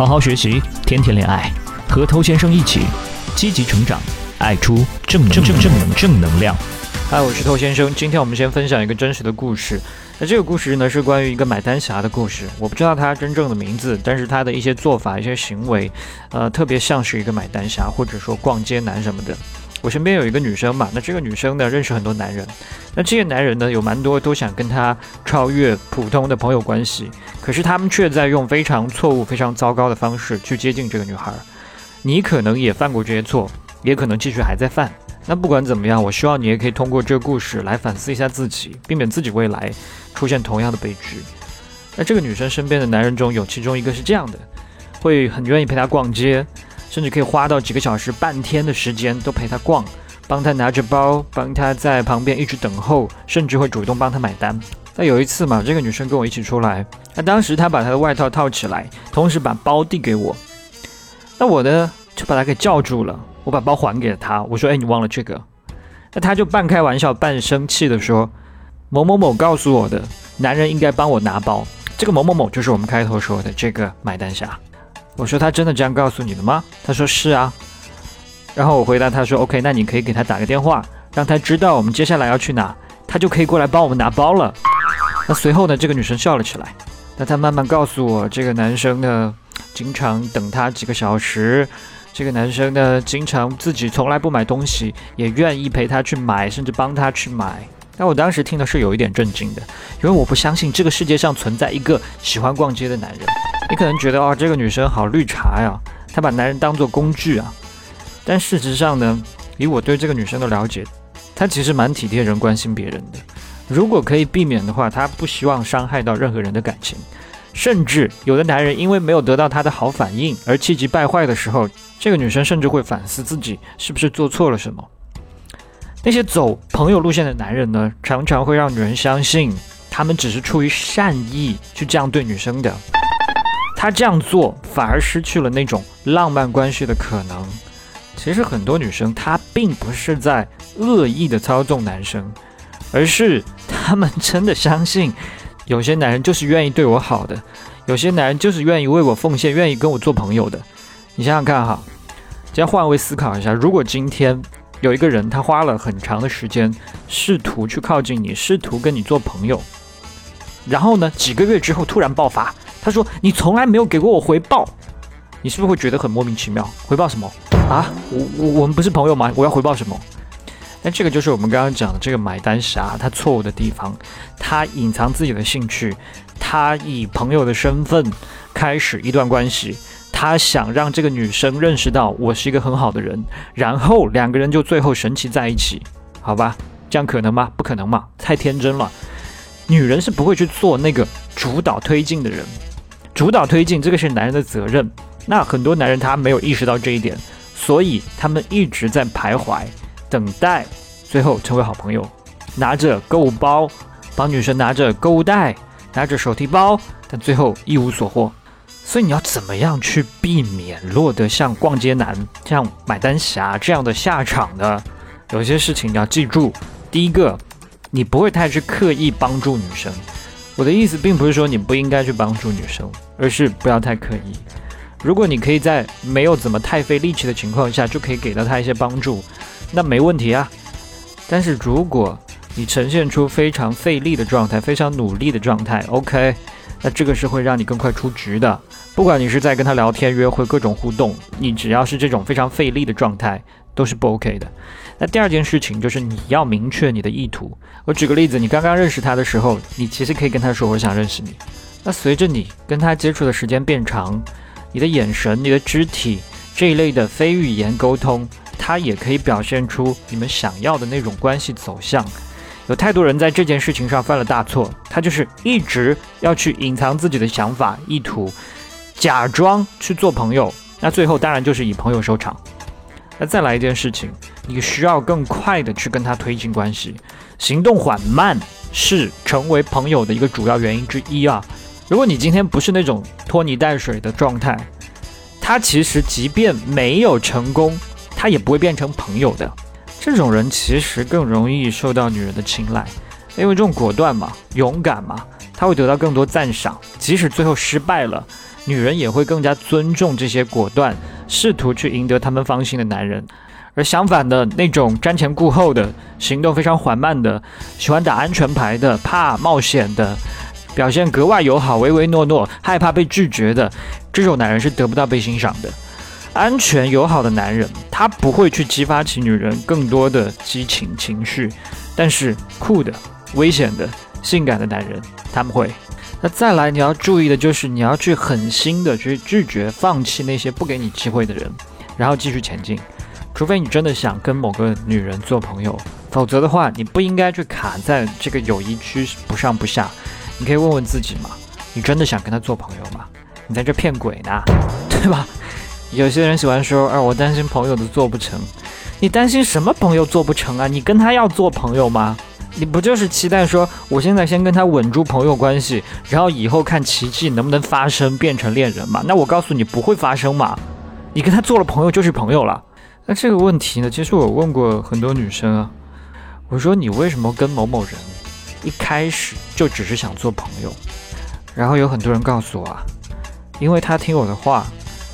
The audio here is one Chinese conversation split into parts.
好好学习，天天恋爱，和偷先生一起积极成长，爱出正正正正能正能量。嗨，我是偷先生。今天我们先分享一个真实的故事。那这个故事呢，是关于一个买单侠的故事。我不知道他真正的名字，但是他的一些做法、一些行为，呃，特别像是一个买单侠，或者说逛街男什么的。我身边有一个女生嘛，那这个女生呢，认识很多男人。那这些男人呢，有蛮多都想跟她超越普通的朋友关系，可是他们却在用非常错误、非常糟糕的方式去接近这个女孩。你可能也犯过这些错，也可能继续还在犯。那不管怎么样，我希望你也可以通过这个故事来反思一下自己，避免自己未来出现同样的悲剧。那这个女生身边的男人中有其中一个是这样的，会很愿意陪她逛街。甚至可以花到几个小时、半天的时间都陪他逛，帮他拿着包，帮他在旁边一直等候，甚至会主动帮他买单。那有一次嘛，这个女生跟我一起出来，那当时她把她的外套套起来，同时把包递给我。那我呢就把她给叫住了，我把包还给了她，我说：“哎，你忘了这个？”那她就半开玩笑、半生气的说：“某某某告诉我的，男人应该帮我拿包。”这个某某某就是我们开头说的这个买单侠。我说他真的这样告诉你的吗？他说是啊。然后我回答他说：“OK，那你可以给他打个电话，让他知道我们接下来要去哪，他就可以过来帮我们拿包了。”那随后呢，这个女生笑了起来。那她慢慢告诉我，这个男生呢，经常等她几个小时。这个男生呢，经常自己从来不买东西，也愿意陪她去买，甚至帮她去买。那我当时听的是有一点震惊的，因为我不相信这个世界上存在一个喜欢逛街的男人。你可能觉得哦，这个女生好绿茶呀，她把男人当做工具啊。但事实上呢，以我对这个女生的了解，她其实蛮体贴人、关心别人的。如果可以避免的话，她不希望伤害到任何人的感情。甚至有的男人因为没有得到她的好反应而气急败坏的时候，这个女生甚至会反思自己是不是做错了什么。那些走朋友路线的男人呢，常常会让女人相信他们只是出于善意去这样对女生的。他这样做反而失去了那种浪漫关系的可能。其实很多女生她并不是在恶意的操纵男生，而是她们真的相信，有些男人就是愿意对我好的，有些男人就是愿意为我奉献，愿意跟我做朋友的。你想想看哈，先换位思考一下，如果今天有一个人他花了很长的时间试图去靠近你，试图跟你做朋友，然后呢几个月之后突然爆发。他说：“你从来没有给过我回报，你是不是会觉得很莫名其妙？回报什么啊？我我我们不是朋友吗？我要回报什么？那这个就是我们刚刚讲的这个买单侠他错误的地方，他隐藏自己的兴趣，他以朋友的身份开始一段关系，他想让这个女生认识到我是一个很好的人，然后两个人就最后神奇在一起，好吧？这样可能吗？不可能嘛，太天真了。女人是不会去做那个主导推进的人。”主导推进，这个是男人的责任。那很多男人他没有意识到这一点，所以他们一直在徘徊，等待，最后成为好朋友，拿着购物包，帮女生拿着购物袋，拿着手提包，但最后一无所获。所以你要怎么样去避免落得像逛街男、像买单侠这样的下场呢？有些事情你要记住，第一个，你不会太去刻意帮助女生。我的意思并不是说你不应该去帮助女生，而是不要太刻意。如果你可以在没有怎么太费力气的情况下就可以给到她一些帮助，那没问题啊。但是如果你呈现出非常费力的状态，非常努力的状态，OK，那这个是会让你更快出局的。不管你是在跟她聊天、约会、各种互动，你只要是这种非常费力的状态，都是不 OK 的。那第二件事情就是你要明确你的意图。我举个例子，你刚刚认识他的时候，你其实可以跟他说我想认识你。那随着你跟他接触的时间变长，你的眼神、你的肢体这一类的非语言沟通，他也可以表现出你们想要的那种关系走向。有太多人在这件事情上犯了大错，他就是一直要去隐藏自己的想法、意图，假装去做朋友，那最后当然就是以朋友收场。那再来一件事情。你需要更快的去跟他推进关系，行动缓慢是成为朋友的一个主要原因之一啊。如果你今天不是那种拖泥带水的状态，他其实即便没有成功，他也不会变成朋友的。这种人其实更容易受到女人的青睐，因为这种果断嘛、勇敢嘛，他会得到更多赞赏。即使最后失败了，女人也会更加尊重这些果断、试图去赢得他们芳心的男人。而相反的那种瞻前顾后的、行动非常缓慢的、喜欢打安全牌的、怕冒险的、表现格外友好、唯唯诺诺、害怕被拒绝的这种男人是得不到被欣赏的。安全友好的男人，他不会去激发起女人更多的激情情绪，但是酷的、危险的、性感的男人，他们会。那再来，你要注意的就是你要去狠心的去拒绝、放弃那些不给你机会的人，然后继续前进。除非你真的想跟某个女人做朋友，否则的话，你不应该去卡在这个友谊区不上不下。你可以问问自己嘛，你真的想跟她做朋友吗？你在这骗鬼呢，对吧？有些人喜欢说，哎，我担心朋友都做不成。你担心什么朋友做不成啊？你跟他要做朋友吗？你不就是期待说，我现在先跟他稳住朋友关系，然后以后看奇迹能不能发生变成恋人嘛？那我告诉你不会发生嘛。你跟他做了朋友就是朋友了。那这个问题呢，其实我问过很多女生啊，我说你为什么跟某某人一开始就只是想做朋友？然后有很多人告诉我啊，因为他听我的话。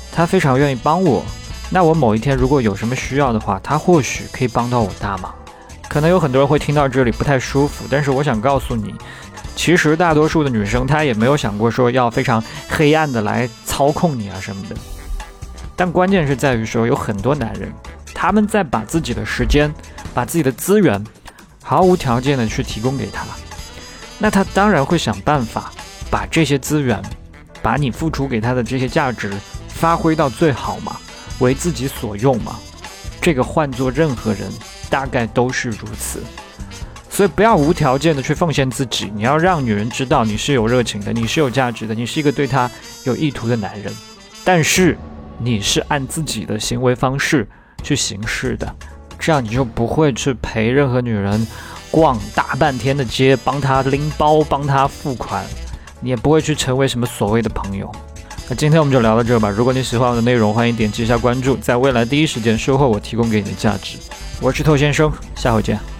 他非常愿意帮我，那我某一天如果有什么需要的话，他或许可以帮到我大忙。可能有很多人会听到这里不太舒服，但是我想告诉你，其实大多数的女生她也没有想过说要非常黑暗的来操控你啊什么的。但关键是在于说，有很多男人他们在把自己的时间、把自己的资源毫无条件的去提供给他，那他当然会想办法把这些资源，把你付出给他的这些价值。发挥到最好嘛，为自己所用嘛，这个换做任何人大概都是如此，所以不要无条件的去奉献自己，你要让女人知道你是有热情的，你是有价值的，你是一个对她有意图的男人，但是你是按自己的行为方式去行事的，这样你就不会去陪任何女人逛大半天的街，帮她拎包，帮她付款，你也不会去成为什么所谓的朋友。那今天我们就聊到这吧。如果你喜欢我的内容，欢迎点击一下关注，在未来第一时间收获我提供给你的价值。我是透先生，下回见。